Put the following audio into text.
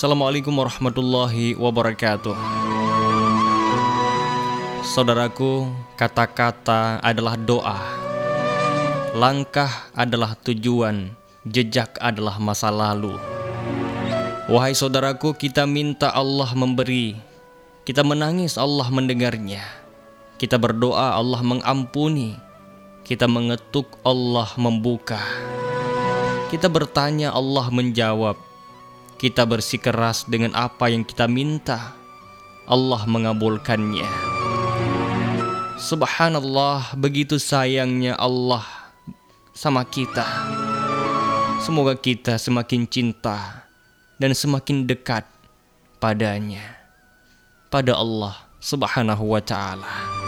Assalamualaikum warahmatullahi wabarakatuh. Saudaraku, kata-kata adalah doa. Langkah adalah tujuan, jejak adalah masa lalu. Wahai saudaraku, kita minta Allah memberi. Kita menangis, Allah mendengarnya. Kita berdoa, Allah mengampuni. Kita mengetuk, Allah membuka. Kita bertanya, Allah menjawab. Kita bersikeras dengan apa yang kita minta. Allah mengabulkannya. Subhanallah, begitu sayangnya Allah sama kita. Semoga kita semakin cinta dan semakin dekat padanya, pada Allah Subhanahu wa Ta'ala.